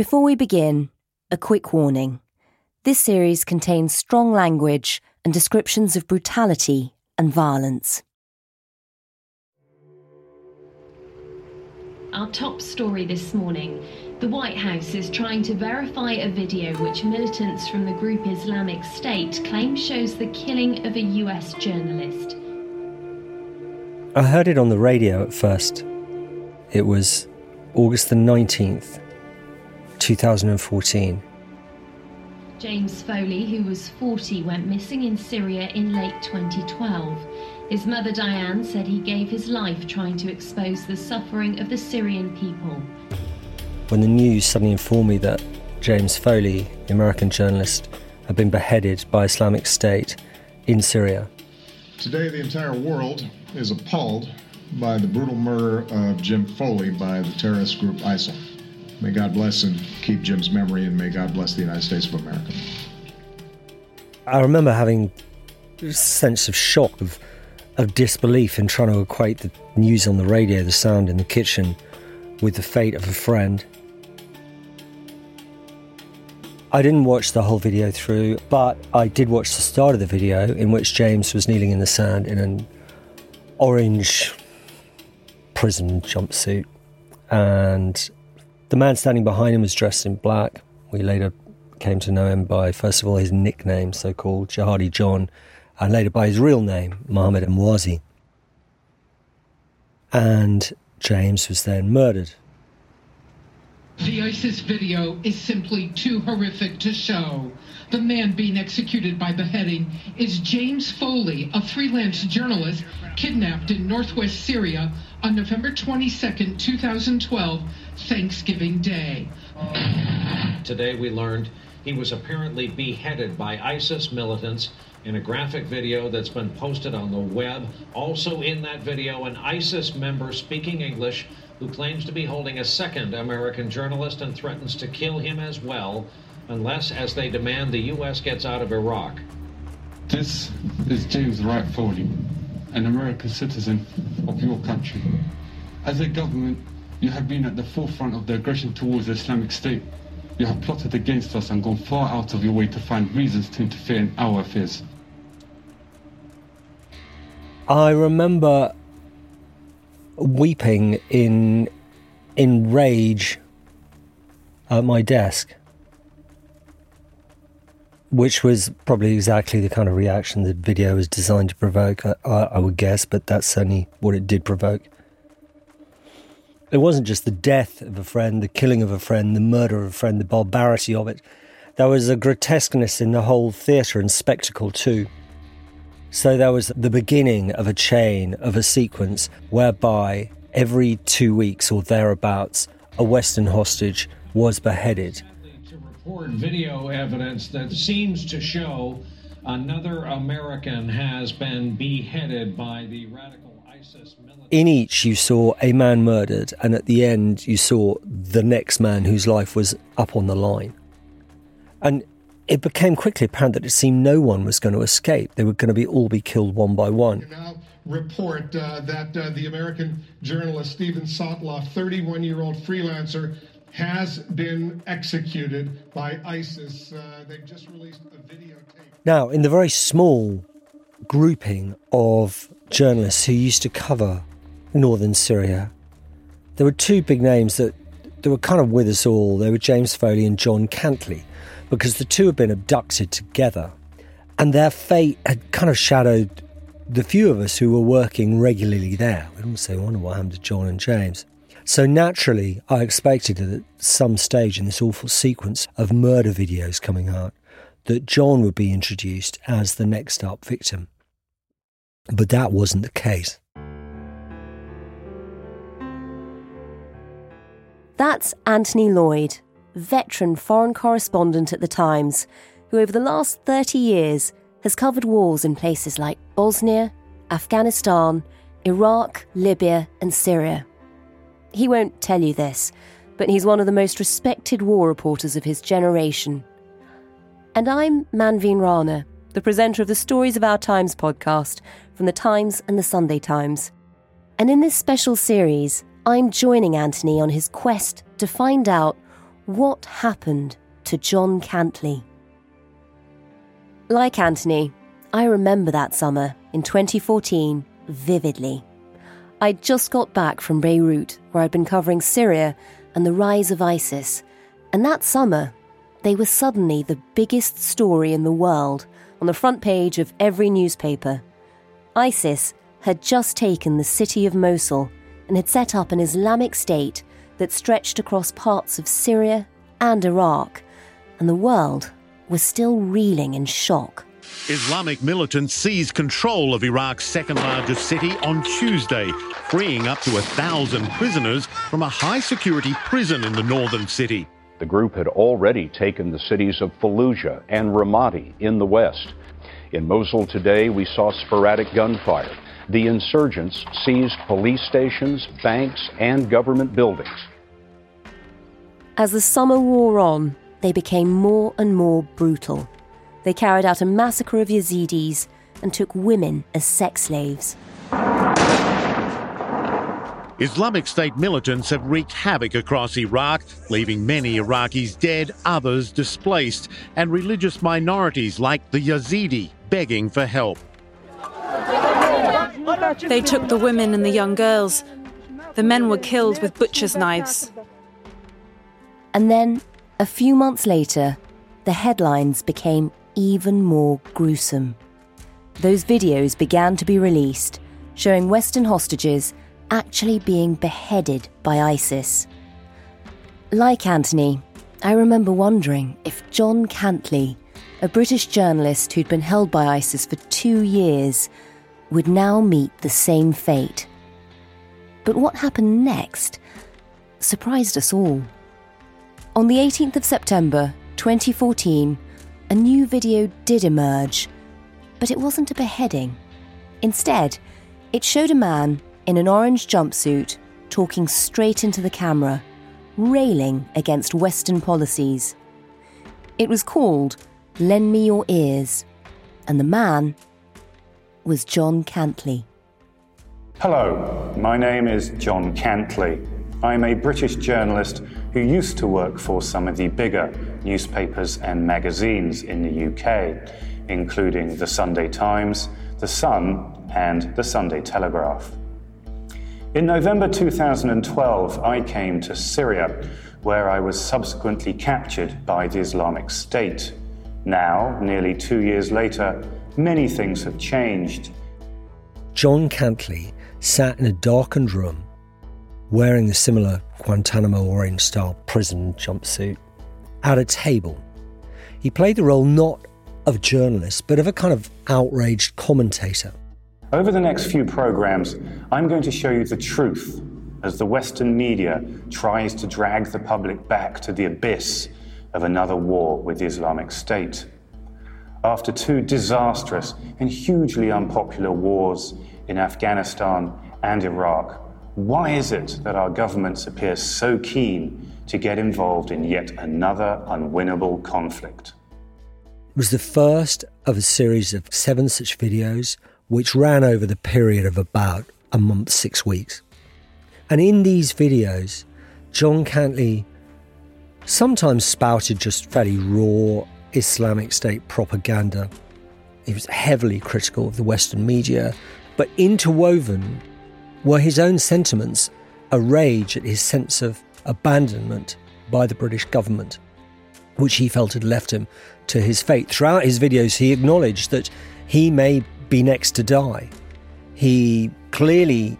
Before we begin, a quick warning. This series contains strong language and descriptions of brutality and violence. Our top story this morning the White House is trying to verify a video which militants from the group Islamic State claim shows the killing of a US journalist. I heard it on the radio at first. It was August the 19th, 2014. James Foley, who was 40, went missing in Syria in late 2012. His mother Diane said he gave his life trying to expose the suffering of the Syrian people. When the news suddenly informed me that James Foley, the American journalist, had been beheaded by Islamic State in Syria. Today, the entire world is appalled by the brutal murder of Jim Foley by the terrorist group ISIL. May God bless and keep Jim's memory, and may God bless the United States of America. I remember having a sense of shock, of, of disbelief in trying to equate the news on the radio, the sound in the kitchen, with the fate of a friend. I didn't watch the whole video through, but I did watch the start of the video in which James was kneeling in the sand in an orange prison jumpsuit. And the man standing behind him was dressed in black. We later came to know him by, first of all, his nickname, so called Jihadi John, and later by his real name, Mohammed Emwazi. And James was then murdered. The ISIS video is simply too horrific to show. The man being executed by beheading is James Foley, a freelance journalist kidnapped in northwest Syria on November 22, 2012, Thanksgiving Day. Today we learned he was apparently beheaded by ISIS militants in a graphic video that's been posted on the web. Also in that video, an ISIS member speaking English who claims to be holding a second American journalist and threatens to kill him as well unless, as they demand, the U.S. gets out of Iraq. This is James Wright Foley, an American citizen of your country. As a government, you have been at the forefront of the aggression towards the Islamic State. You have plotted against us and gone far out of your way to find reasons to interfere in our affairs. I remember weeping in in rage at my desk, which was probably exactly the kind of reaction the video was designed to provoke. I, I would guess, but that's certainly what it did provoke. It wasn't just the death of a friend, the killing of a friend, the murder of a friend, the barbarity of it. There was a grotesqueness in the whole theatre and spectacle too. So there was the beginning of a chain, of a sequence whereby every two weeks or thereabouts, a Western hostage was beheaded. Video evidence that seems to show another American has been beheaded by the radical ISIS military. In each, you saw a man murdered, and at the end, you saw the next man whose life was up on the line. And it became quickly apparent that it seemed no one was going to escape. They were going to be all be killed one by one. Now report uh, that uh, the American journalist Steven Sotloff, 31 year old freelancer, has been executed by ISIS. Uh, they've just released a videotape. Now, in the very small grouping of journalists who used to cover northern Syria, there were two big names that, that were kind of with us all. They were James Foley and John Cantlie, because the two had been abducted together and their fate had kind of shadowed the few of us who were working regularly there. We'd almost say, I wonder what happened to John and James. So naturally, I expected that at some stage in this awful sequence of murder videos coming out, that John would be introduced as the next up victim. But that wasn't the case. That's Anthony Loyd, veteran foreign correspondent at the Times, who over the last 30 years has covered wars in places like Bosnia, Afghanistan, Iraq, Libya, and Syria. He won't tell you this, but he's one of the most respected war reporters of his generation. And I'm Manveen Rana, the presenter of the Stories of Our Times podcast from the Times and the Sunday Times. And in this special series, I'm joining Anthony on his quest to find out what happened to John Cantlie. Like Anthony, I remember that summer in 2014 vividly. I'd just got back from Beirut, where I'd been covering Syria and the rise of ISIS, and that summer, they were suddenly the biggest story in the world on the front page of every newspaper. ISIS had just taken the city of Mosul and had set up an Islamic state that stretched across parts of Syria and Iraq, and the world was still reeling in shock. Islamic militants seized control of Iraq's second largest city on Tuesday, freeing up to a thousand prisoners from a high security prison in the northern city. The group had already taken the cities of Fallujah and Ramadi in the west. In Mosul today, we saw sporadic gunfire. The insurgents seized police stations, banks, and government buildings. As the summer wore on, they became more and more brutal. They carried out a massacre of Yazidis and took women as sex slaves. Islamic State militants have wreaked havoc across Iraq, leaving many Iraqis dead, others displaced, and religious minorities like the Yazidi begging for help. They took the women and the young girls. The men were killed with butcher's knives. And then, a few months later, the headlines became even more gruesome. Those videos began to be released, showing Western hostages actually being beheaded by ISIS. Like Anthony, I remember wondering if John Cantlie, a British journalist who'd been held by ISIS for two years, would now meet the same fate. But what happened next surprised us all. On the 18th of September 2014, a new video did emerge, but it wasn't a beheading. Instead, it showed a man in an orange jumpsuit talking straight into the camera, railing against Western policies. It was called Lend Me Your Ears, and the man was John Cantlie. Hello, my name is John Cantlie. I'm a British journalist who used to work for some of the bigger newspapers and magazines in the UK, including the Sunday Times, The Sun, and the Sunday Telegraph. In November 2012, I came to Syria, where I was subsequently captured by the Islamic State. Now, nearly two years later, many things have changed. John Cantlie sat in a darkened room wearing a similar Guantanamo orange style prison jumpsuit at a table. He played the role not of journalist, but of a kind of outraged commentator. Over the next few programs, I'm going to show you the truth as the Western media tries to drag the public back to the abyss of another war with the Islamic State. After two disastrous and hugely unpopular wars in Afghanistan and Iraq, why is it that our governments appear so keen to get involved in yet another unwinnable conflict? It was the first of a series of seven such videos which ran over the period of about a month, six weeks. And in these videos, John Cantlie sometimes spouted just fairly raw Islamic State propaganda. He was heavily critical of the Western media, but interwoven were his own sentiments, a rage at his sense of abandonment by the British government, which he felt had left him to his fate. Throughout his videos, he acknowledged that he may be next to die. He clearly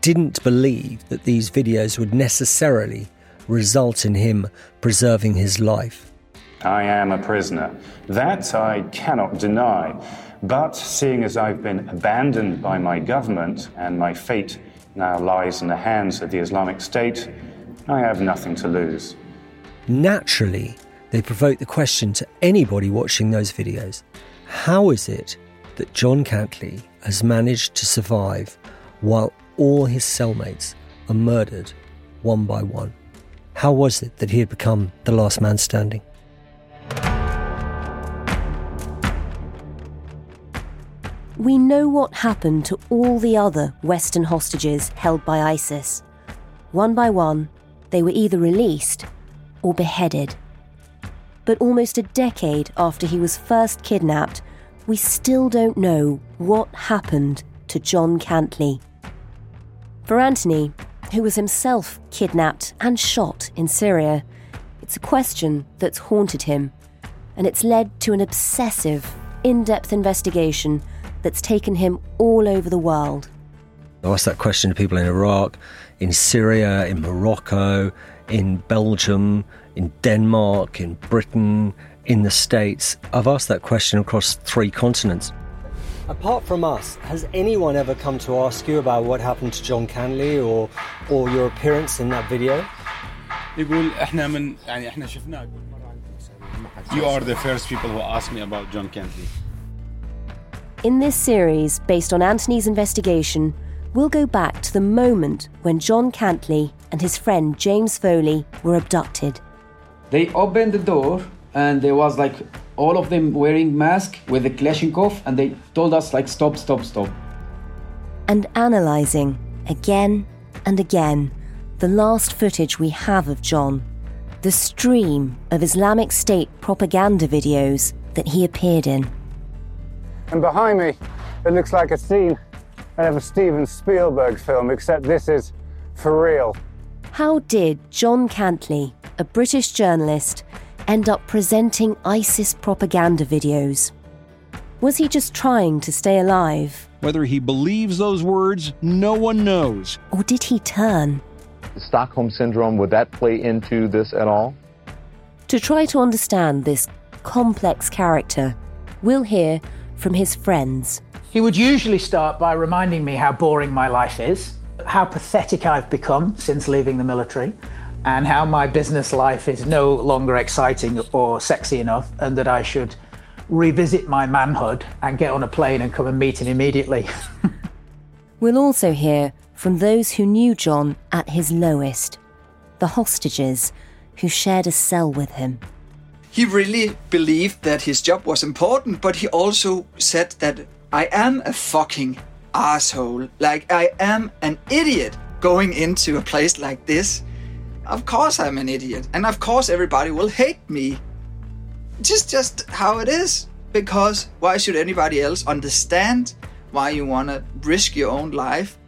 didn't believe that these videos would necessarily result in him preserving his life. I am a prisoner. That I cannot deny. But seeing as I've been abandoned by my government and my fate now lies in the hands of the Islamic State, I have nothing to lose. Naturally, they provoke the question to anybody watching those videos how is it that John Cantlie has managed to survive while all his cellmates are murdered one by one? How was it that he had become the last man standing? We know what happened to all the other Western hostages held by ISIS. One by one, they were either released or beheaded. But almost a decade after he was first kidnapped, we still don't know what happened to John Cantlie. For Anthony, who was himself kidnapped and shot in Syria, it's a question that's haunted him, and it's led to an obsessive, in depth investigation that's taken him all over the world. I asked that question to people in Iraq, in Syria, in Morocco, in Belgium, in Denmark, in Britain, in the States. I've asked that question across three continents. Apart from us, has anyone ever come to ask you about what happened to John Cantlie or, or your appearance in that video? You are the first people who asked me about John Cantlie. In this series, based on Anthony's investigation, we'll go back to the moment when John Cantlie and his friend James Foley were abducted. They opened the door and there was like all of them wearing masks with a Kalashnikov and they told us like stop, stop, stop. And analysing, again and again, the last footage we have of John, the stream of Islamic State propaganda videos that he appeared in. And behind me, it looks like a scene out of a Steven Spielberg film, except this is for real. How did John Cantlie, a British journalist, end up presenting ISIS propaganda videos? Was he just trying to stay alive? Whether he believes those words, no one knows. Or did he turn? The Stockholm Syndrome, would that play into this at all? To try to understand this complex character, we'll hear from his friends. He would usually start by reminding me how boring my life is, how pathetic I've become since leaving the military, and how my business life is no longer exciting or sexy enough, and that I should revisit my manhood and get on a plane and come and meet him immediately. we'll also hear from those who knew John at his lowest, the hostages who shared a cell with him. He really believed that his job was important, but he also said that I am a fucking asshole. Like, I am an idiot going into a place like this. Of course, I'm an idiot. And of course, everybody will hate me. Just, just how it is. Because why should anybody else understand why you want to risk your own life?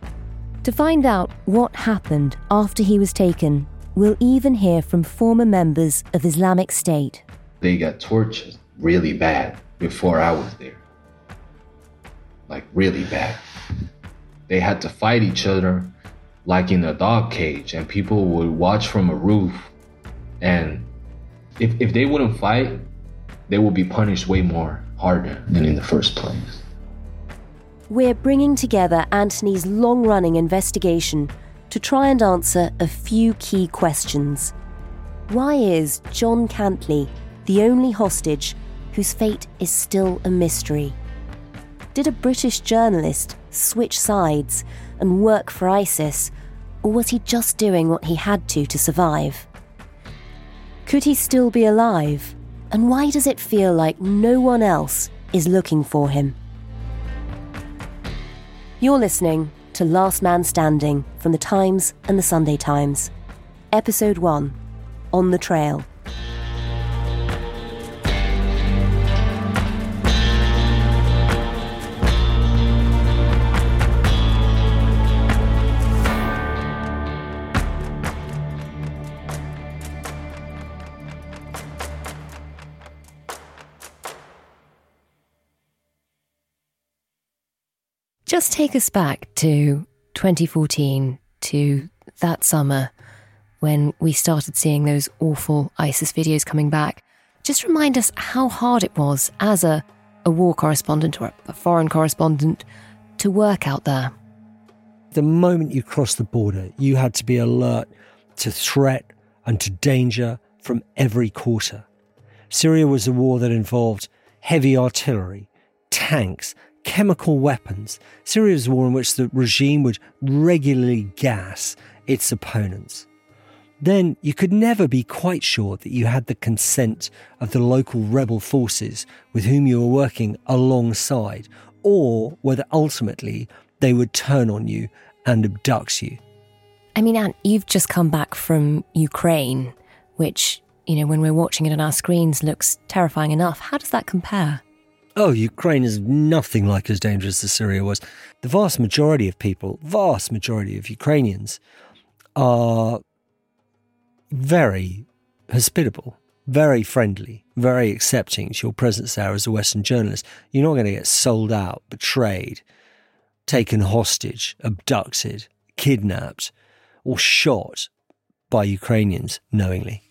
To find out what happened after he was taken, we'll even hear from former members of Islamic State. They got tortured really bad before I was there. Like, really bad. They had to fight each other like in a dog cage, and people would watch from a roof. And if, if they wouldn't fight, they would be punished way more harder than in the first place. We're bringing together Anthony's long running investigation to try and answer a few key questions. Why is John Cantlie the only hostage whose fate is still a mystery? Did a British journalist switch sides and work for ISIS, or was he just doing what he had to to survive? Could he still be alive? And why does it feel like no one else is looking for him? You're listening to Last Man Standing from the Times and the Sunday Times. Episode 1 On the Trail. Just take us back to 2014, to that summer when we started seeing those awful ISIS videos coming back. Just remind us how hard it was as a, a war correspondent or a foreign correspondent to work out there. The moment you crossed the border, you had to be alert to threat and to danger from every quarter. Syria was a war that involved heavy artillery, tanks, chemical weapons. Syria was a war in which the regime would regularly gas its opponents. Then you could never be quite sure that you had the consent of the local rebel forces with whom you were working alongside, or whether ultimately they would turn on you and abduct you. I mean, Ant, you've just come back from Ukraine, which, you know, when we're watching it on our screens looks terrifying enough. How does that compare? Oh, Ukraine is nothing like as dangerous as Syria was. The vast majority of people, vast majority of Ukrainians, are very hospitable, very friendly, very accepting to your presence there as a Western journalist. You're not going to get sold out, betrayed, taken hostage, abducted, kidnapped, or shot by Ukrainians knowingly.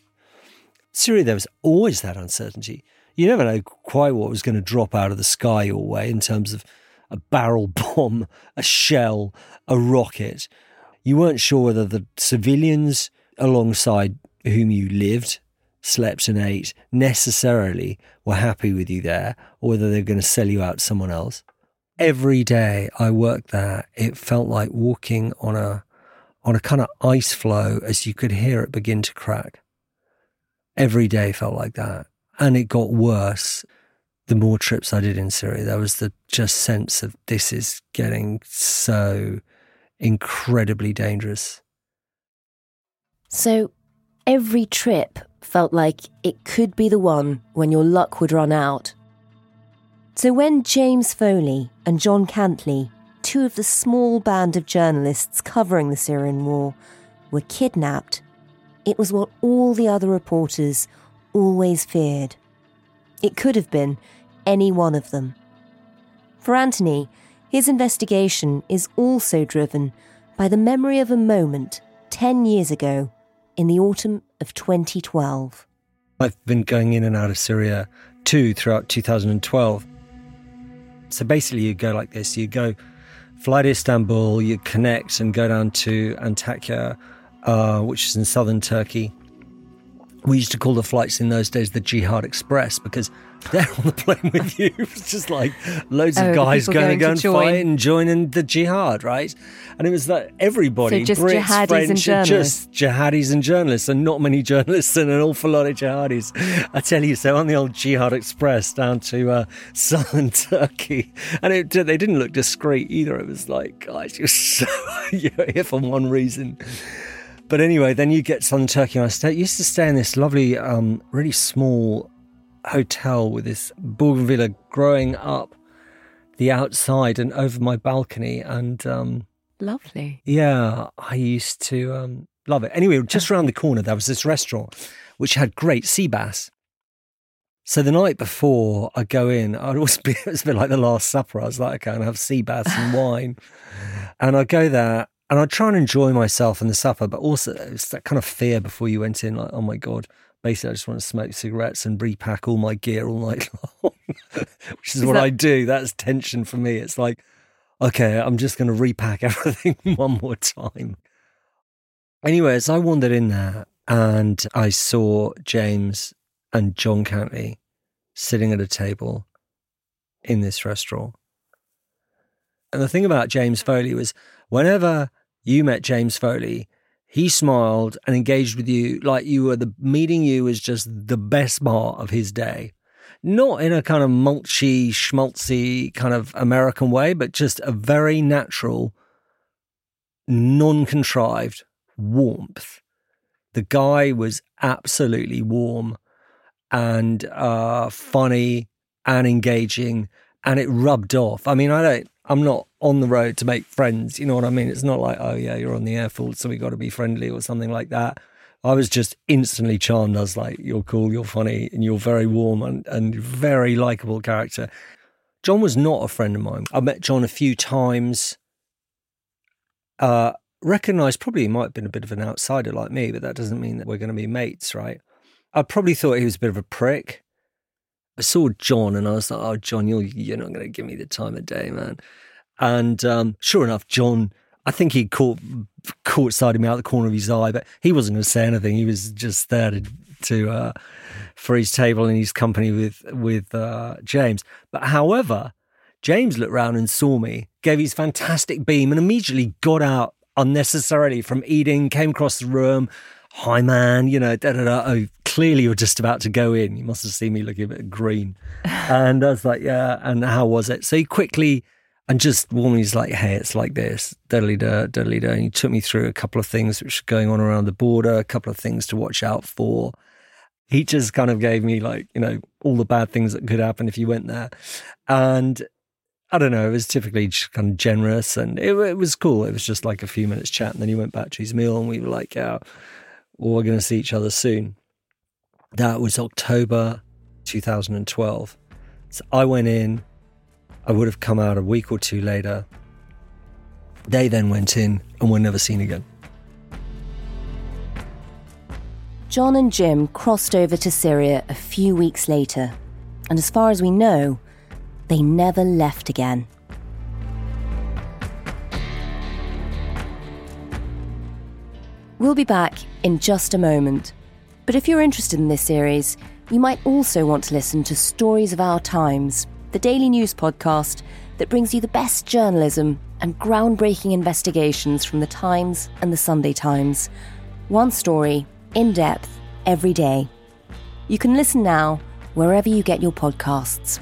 Syria, there was always that uncertainty. You never know quite what was going to drop out of the sky your way in terms of a barrel bomb, a shell, a rocket. You weren't sure whether the civilians alongside whom you lived, slept, and ate necessarily were happy with you there, or whether they're going to sell you out to someone else. Every day I worked there, it felt like walking on a on a kind of ice floe as you could hear it begin to crack. Every day felt like that. And it got worse the more trips I did in Syria. There was the just sense of this is getting so incredibly dangerous. So every trip felt like it could be the one when your luck would run out. So when James Foley and John Cantlie, two of the small band of journalists covering the Syrian war, were kidnapped, it was what all the other reporters always feared. It could have been any one of them. For Anthony, his investigation is also driven by the memory of a moment 10 years ago in the autumn of 2012. I've been going in and out of Syria too throughout 2012. So basically, you go like this you go fly to Istanbul, you connect and go down to Antakya, uh, which is in southern Turkey. We used to call the flights in those days the Jihad Express because they're on the plane with you. It's just like loads of Oh, guys going, going to go and join. fight and join in the jihad, right? And it was like everybody, So just Brits, jihadis French, and journalists. just jihadis and journalists, and not many journalists and an awful lot of jihadis. I tell you, so on the old Jihad Express down to uh, southern Turkey, and it, they didn't look discreet either. It was like, guys, you're so you're here for one reason. But anyway, then you get southern Turkey, and I stay, used to stay in this lovely, um, really small hotel with this bougainvillea growing up the outside and over my balcony, and um, Lovely. yeah, I used to um, love it. Anyway, just around the corner, there was this restaurant which had great sea bass. So the night before I go in, I'd always be, it was a bit like the Last Supper. I was like, okay, I'll have sea bass and wine. and I go there and I'd try and enjoy myself and the supper, but also it's that kind of fear before you went in, like, oh my God, basically I just want to smoke cigarettes and repack all my gear all night long, which is, Is what that- I do. That's tension for me. It's like, okay, I'm just going to repack everything one more time. Anyway, as I wandered in there and I saw James and John Cantlie sitting at a table in this restaurant. And the thing about James Foley was whenever you met James Foley, he smiled and engaged with you like you were the meeting you was just the best part of his day. Not in a kind of mulchy, schmaltzy kind of American way, but just a very natural, non contrived warmth. The guy was absolutely warm and uh, funny and engaging, and it rubbed off. I mean, I don't, I'm not on the road to make friends. You know what I mean? It's not like, oh, yeah, you're on the air force, so we got to be friendly or something like that. I was just instantly charmed. I was like, you're cool, you're funny, and you're very warm and, and very likable character. John was not a friend of mine. I met John a few times. Uh, recognized probably he might have been a bit of an outsider like me, but that doesn't mean that we're going to be mates, right? I probably thought he was a bit of a prick. I saw John and I was like, oh, John, you're, you're not going to give me the time of day, man. And um, sure enough, John I think he caught caught sight of me out the corner of his eye, but he wasn't going to say anything. He was just there to, to uh, for his table in his company with with uh, James. But however, James looked round and saw me, gave his fantastic beam, and immediately got out unnecessarily from eating. Came across the room. Hi, man. You know, da da da. Oh, clearly you're just about to go in. You must have seen me looking a bit green. and I was like, yeah. And how was it? So he quickly and just warmly was like, hey, it's like this, diddly da, diddly da. And he took me through a couple of things which are going on around the border, a couple of things to watch out for. He just kind of gave me like, you know, all the bad things that could happen if you went there. And I don't know, it was typically just kind of generous and it, it was cool. It was just like a few minutes chat. And then he went back to his meal and we were like, yeah, we're going to see each other soon. That was October 2012. So I went in, I would have come out a week or two later. They then went in and were never seen again. John and Jim crossed over to Syria a few weeks later, and as far as we know, they never left again. We'll be back in just a moment. But if you're interested in this series, you might also want to listen to Stories of Our Times the daily news podcast that brings you the best journalism and groundbreaking investigations from the Times and the Sunday Times. One story, in depth, every day. You can listen now wherever you get your podcasts.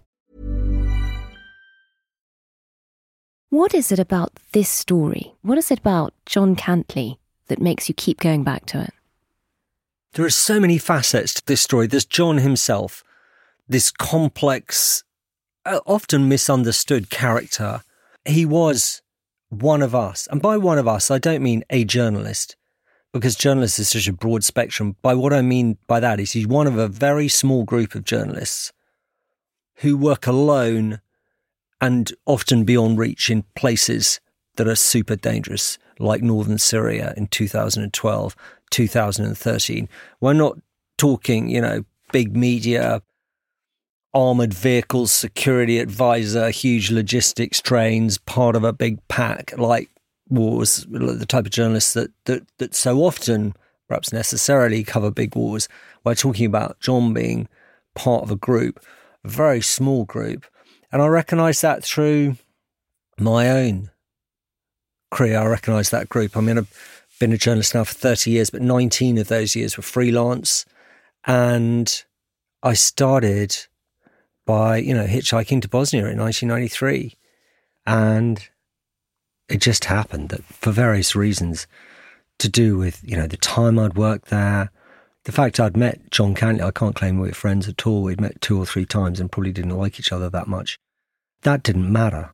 What is it about this story? What is it about John Cantlie that makes you keep going back to it? There are so many facets to this story. There's John himself, this complex, uh, often misunderstood character. He was one of us. And by one of us, I don't mean a journalist, because journalist is such a broad spectrum. By what I mean by that is he's one of a very small group of journalists who work alone and often beyond reach in places that are super dangerous, like northern Syria in 2012, 2013. We're not talking, you know, big media, armored vehicles, security advisor, huge logistics trains, part of a big pack, like wars, the type of journalists that, that, that so often, perhaps necessarily, cover big wars. We're talking about John being part of a group, a very small group. And I recognize that through my own career. I recognize that group. I mean, I've been a journalist now for 30 years, but 19 of those years were freelance. And I started by, you know, hitchhiking to Bosnia in 1993. And it just happened that for various reasons to do with, you know, the time I'd worked there, The fact I'd met John Cantlie, I can't claim we were friends at all. We'd met two or three times and probably didn't like each other that much. That didn't matter.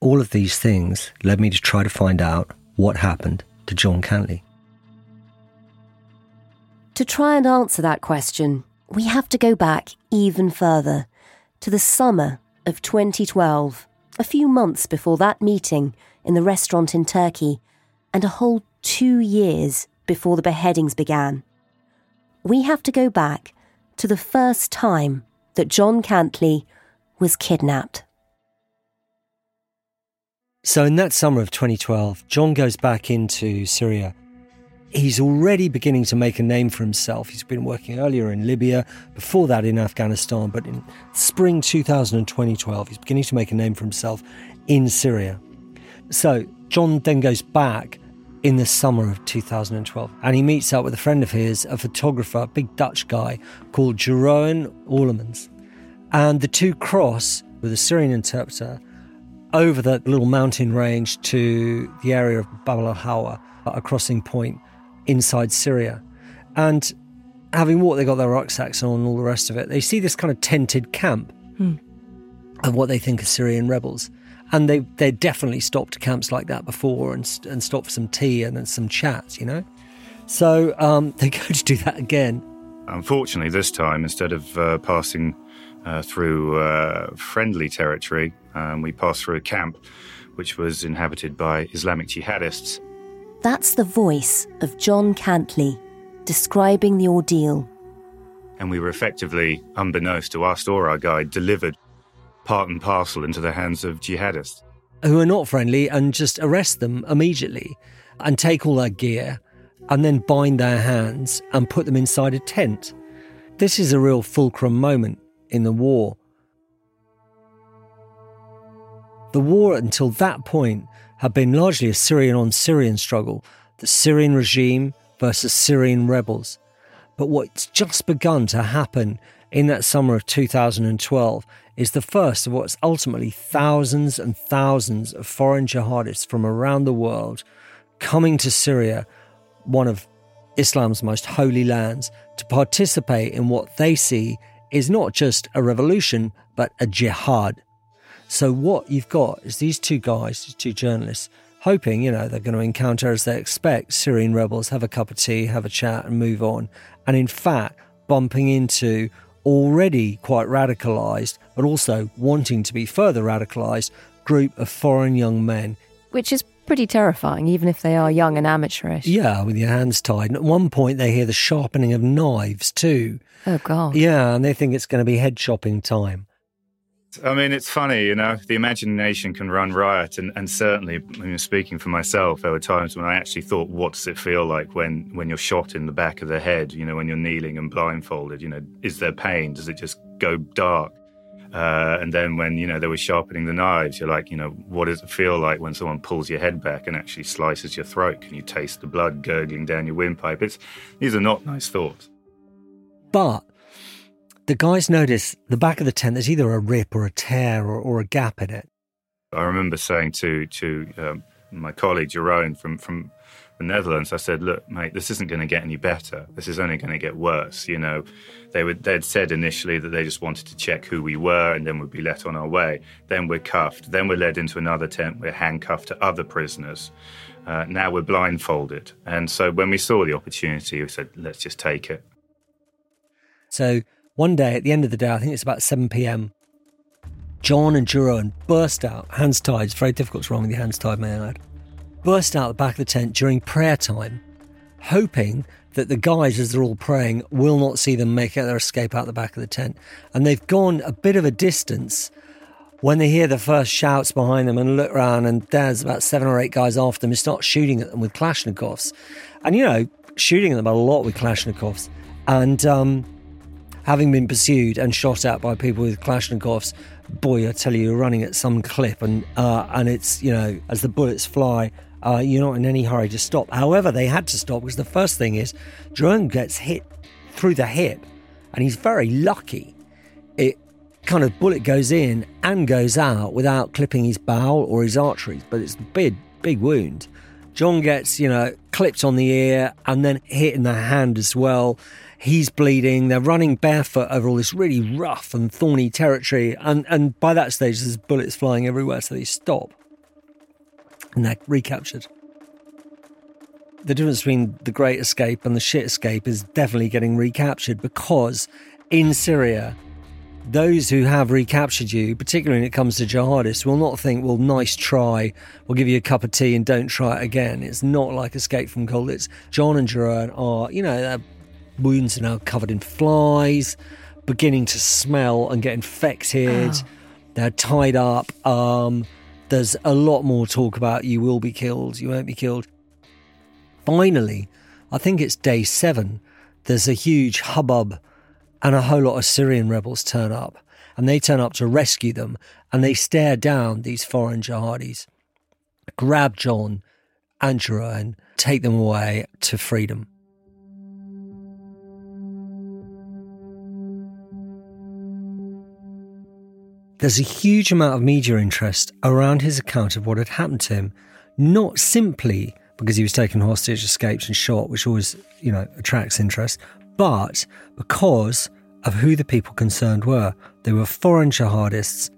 All of these things led me to try to find out what happened to John Cantlie. To try and answer that question, we have to go back even further to the summer of 2012, a few months before that meeting in the restaurant in Turkey, and a whole two years before the beheadings began. We have to go back to the first time that John Cantlie was kidnapped. So, in that summer of 2012, John goes back into Syria. He's already beginning to make a name for himself. He's been working earlier in Libya, before that in Afghanistan, but in spring 2012, he's beginning to make a name for himself in Syria. So, John then goes back in the summer of 2012 and he meets up with a friend of his, a photographer, a big Dutch guy called Jeroen Orlemans. And the two cross with a Syrian interpreter over that little mountain range to the area of Bab al Hawa, a crossing point inside Syria. And having walked, they got their rucksacks on and all the rest of it. They see this kind of tented camp Hmm. of what they think are Syrian rebels. And they they definitely stopped camps like that before and and stopped for some tea and, and some chat, you know. So um, they go to do that again. Unfortunately, this time, instead of uh, passing uh, through uh, friendly territory, um, we passed through a camp which was inhabited by Islamic jihadists. That's the voice of John Cantlie describing the ordeal. And we were effectively, unbeknownst to us or our guide, delivered part and parcel into the hands of jihadists. who are not friendly and just arrest them immediately and take all their gear and then bind their hands and put them inside a tent. This is a real fulcrum moment in the war. The war until that point had been largely a Syrian on Syrian struggle, the Syrian regime versus Syrian rebels. But what's just begun to happen in that summer of 2012 is the first of what's ultimately thousands and thousands of foreign jihadists from around the world coming to Syria, one of Islam's most holy lands, to participate in what they see is not just a revolution, but a jihad. So, what you've got is these two guys, these two journalists, hoping, you know, they're going to encounter, as they expect, Syrian rebels, have a cup of tea, have a chat, and move on. And in fact, bumping into already quite radicalized, but also wanting to be further radicalized, group of foreign young men. Which is pretty terrifying, even if they are young and amateurish. Yeah, with your hands tied. And at one point, they hear the sharpening of knives too. Oh, God. Yeah, and they think it's going to be head chopping time. I mean, it's funny, you know, the imagination can run riot. And, and certainly, when you're speaking for myself, there were times when I actually thought, what does it feel like when, when you're shot in the back of the head, you know, when you're kneeling and blindfolded? You know, is there pain? Does it just go dark? Uh, and then when, you know, they were sharpening the knives, you're like, you know, what does it feel like when someone pulls your head back and actually slices your throat? Can you taste the blood gurgling down your windpipe? It's, these are not nice thoughts. But the guys notice the back of the tent, there's either a rip or a tear or, or a gap in it. I remember saying to to um, my colleague Jerome from from the Netherlands, I said, "Look, mate, this isn't going to get any better. This is only going to get worse." You know, they would they'd said initially that they just wanted to check who we were, and then we'd be let on our way. Then we're cuffed. Then we're led into another tent. We're handcuffed to other prisoners. Uh, now we're blindfolded. And so when we saw the opportunity, we said, "Let's just take it." So one day at the end of the day, I think it's about 7 p.m., John and Jerome burst out, hands tied. It's very difficult to run with your hands tied, may I add. Burst out the back of the tent during prayer time, hoping that the guys, as they're all praying, will not see them make their escape out the back of the tent. And they've gone a bit of a distance when they hear the first shouts behind them and look around, and there's about seven or eight guys after them who start shooting at them with Kalashnikovs. And, you know, shooting at them a lot with Kalashnikovs. And, um, having been pursued and shot at by people with Kalashnikovs, boy, I tell you, you're running at some clip, and uh, and it's you know as the bullets fly, uh, you're not in any hurry to stop. However, they had to stop because the first thing is Jerome gets hit through the hip, and he's very lucky. It kind of bullet goes in and goes out without clipping his bowel or his arteries, but it's a big big wound. John gets, you know, clipped on the ear and then hit in the hand as well. He's bleeding. They're running barefoot over all this really rough and thorny territory. And, and by that stage, there's bullets flying everywhere, so they stop. And they're recaptured. The difference between the Great Escape and the Shit Escape is definitely getting recaptured because in Syria, those who have recaptured you, particularly when it comes to jihadists, will not think, well, nice try, we'll give you a cup of tea and don't try it again. It's not like Escape from Cold. It's John and Jeroen are, you know, their wounds are now covered in flies, beginning to smell and get infected. Oh. They're tied up. Um, there's a lot more talk about you will be killed, you won't be killed. Finally, I think it's day seven, there's a huge hubbub and a whole lot of Syrian rebels turn up. And they turn up to rescue them and they stare down these foreign jihadis, grab John and Jeroen, take them away to freedom. There's a huge amount of media interest around his account of what had happened to him, not simply because he was taken hostage, escaped, and shot, which always, you know, attracts interest, but because of who the people concerned were. They were foreign jihadists.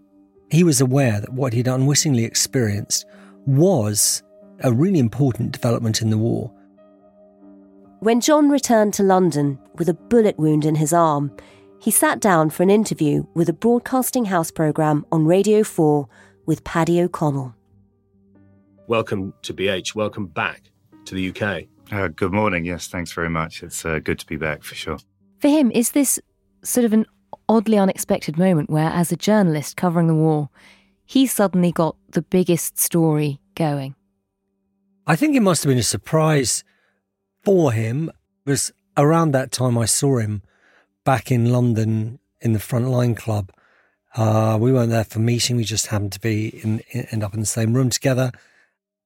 He was aware that what he'd unwittingly experienced was a really important development in the war. When John returned to London with a bullet wound in his arm, he sat down for an interview with a broadcasting house programme on Radio 4 with Paddy O'Connell. Welcome to BH. Welcome back to the UK. Uh, good morning. Yes, thanks very much. It's uh, good to be back for sure. For him, is this sort of an oddly unexpected moment where, as a journalist covering the war, he suddenly got the biggest story going. I think it must have been a surprise for him. It was around that time I saw him back in London in the Frontline Club. Uh, we weren't there for meeting; we just happened to be in, in, end up in the same room together.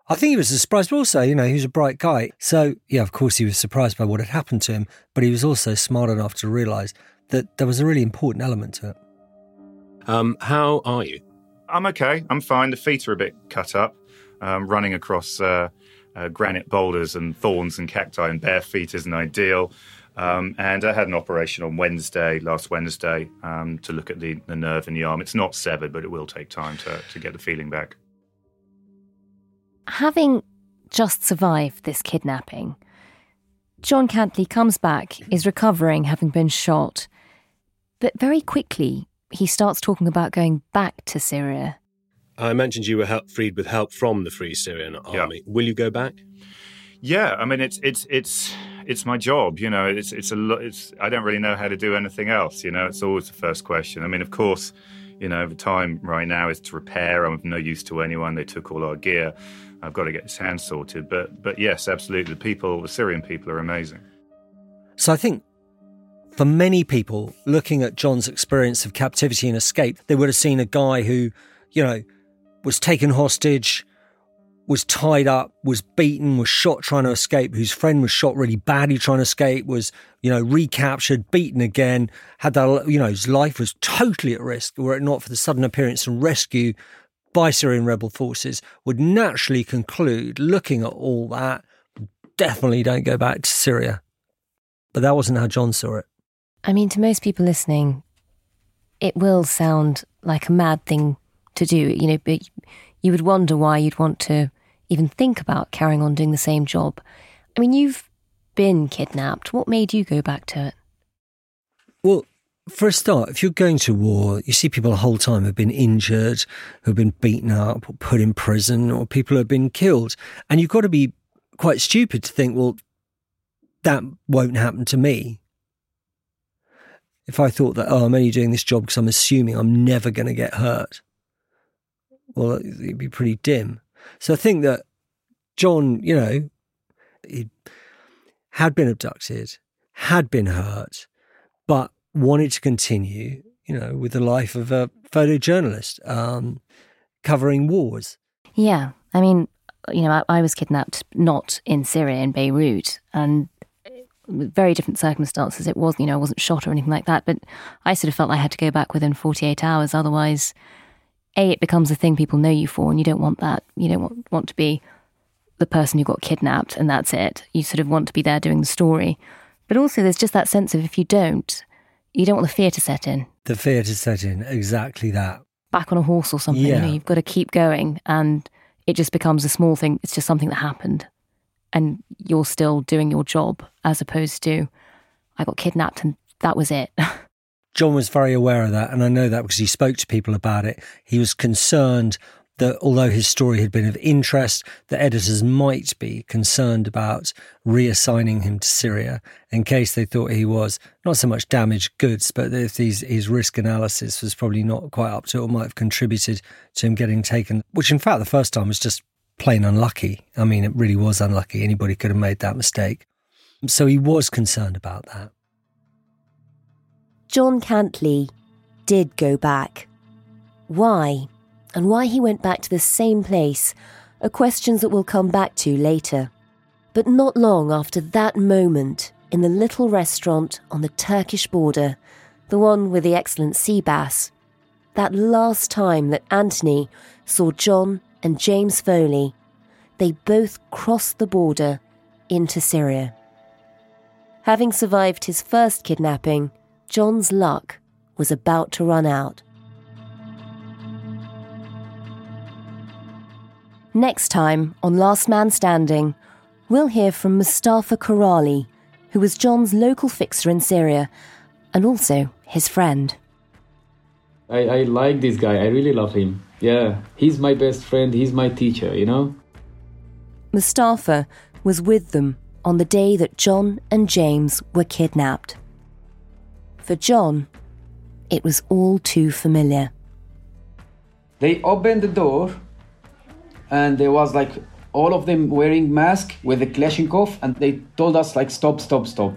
I think he was surprised, but also, you know, he was a bright guy. So, yeah, of course, he was surprised by what had happened to him, but he was also smart enough to realise that there was a really important element to it. Um, how are you? I'm okay. I'm fine. The feet are a bit cut up. Um, running across uh, uh, granite boulders and thorns and cacti and bare feet isn't ideal. Um, and I had an operation on Wednesday, last Wednesday, um, to look at the, the, nerve in the arm. It's not severed, but it will take time to, to get the feeling back. Having just survived this kidnapping, John Cantlie comes back, is recovering, having been shot, but very quickly, he starts talking about going back to Syria. I mentioned you were help, freed with help from the Free Syrian Army. Yeah. Will you go back? Yeah, I mean it's it's it's it's my job. You know, it's it's a it's I don't really know how to do anything else. You know, it's always the first question. I mean, of course, you know, the time right now is to repair. I'm of no use to anyone. They took all our gear. I've got to get this hand sorted. But but yes, absolutely, the people, the Syrian people, are amazing. So I think for many people looking at John's experience of captivity and escape, they would have seen a guy who, you know, was taken hostage, was tied up, was beaten, was shot trying to escape, whose friend was shot really badly trying to escape, was, you know, recaptured, beaten again, had that, you know, his life was totally at risk, were it not for the sudden appearance and rescue by Syrian rebel forces, would naturally conclude, looking at all that, definitely don't go back to Syria. But that wasn't how John saw it. I mean, to most people listening, it will sound like a mad thing to do, you know, but you would wonder why you'd want to even think about carrying on doing the same job. I mean, you've been kidnapped. What made you go back to it? Well, for a start, if you're going to war, you see people the whole time have been injured, who've been beaten up, or put in prison, or people have been killed. And you've got to be quite stupid to think, well, that won't happen to me if I thought that, oh, I'm only doing this job because I'm assuming I'm never going to get hurt, well, it'd be pretty dim. So I think that John, you know, he had been abducted, had been hurt, but wanted to continue, you know, with the life of a photojournalist um, covering wars. Yeah. I mean, you know, I, I was kidnapped not in Syria, in Beirut, and very different circumstances. It was, you know, I wasn't shot or anything like that, but I sort of felt I had to go back within 48 hours. Otherwise, A, it becomes a thing people know you for, and you don't want that. You don't want, want to be the person who got kidnapped and that's it. You sort of want to be there doing the story. But also, there's just that sense of if you don't, you don't want the fear to set in. The fear to set in, exactly that. Back on a horse or something, Yeah. you know, you've got to keep going and it just becomes a small thing. It's just something that happened and you're still doing your job as opposed to, I got kidnapped and that was it. John was very aware of that, and I know that because he spoke to people about it. He was concerned that although his story had been of interest, the editors might be concerned about reassigning him to Syria in case they thought he was not so much damaged goods, but if his risk analysis was probably not quite up to it or might have contributed to him getting taken, which in fact the first time was just plain unlucky. I mean, it really was unlucky. Anybody could have made that mistake. So he was concerned about that. John Cantlie did go back. Why? And why he went back to the same place are questions that we'll come back to later. But not long after that moment in the little restaurant on the Turkish border, the one with the excellent sea bass, that last time that Anthony saw John and James Foley, they both crossed the border into Syria. Having survived his first kidnapping, John's luck was about to run out. Next time on Last Man Standing, we'll hear from Mustafa Karali, who was John's local fixer in Syria and also his friend. I, I like this guy. I really love him. Yeah, he's my best friend. He's my teacher, you know? Mustafa was with them on the day that John and James were kidnapped. For John, it was all too familiar. They opened the door and there was like all of them wearing masks with a Kalashnikov and they told us like stop, stop, stop.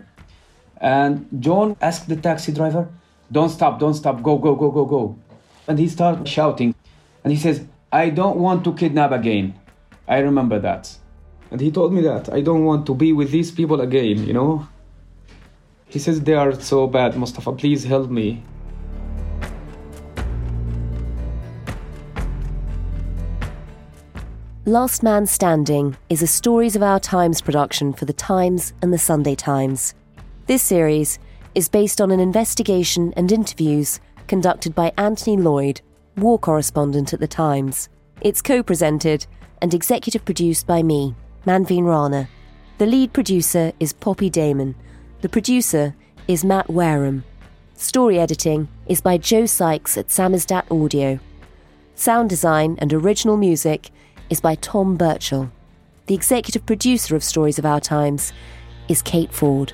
And John asked the taxi driver, don't stop, don't stop, go, go, go, go, go. And he started shouting and he says, I don't want to kidnap again. I remember that. And he told me that I don't want to be with these people again, you know? He says they are so bad, Mustafa, please help me. Last Man Standing is a Stories of Our Times production for The Times and The Sunday Times. This series is based on an investigation and interviews conducted by Anthony Loyd, war correspondent at The Times. It's co presented and executive produced by me, Manveen Rana. The lead producer is Poppy Damon. The producer is Matt Wareham. Story editing is by Joe Sykes at Samizdat Audio. Sound design and original music is by Tom Birchall. The executive producer of Stories of Our Times is Kate Ford.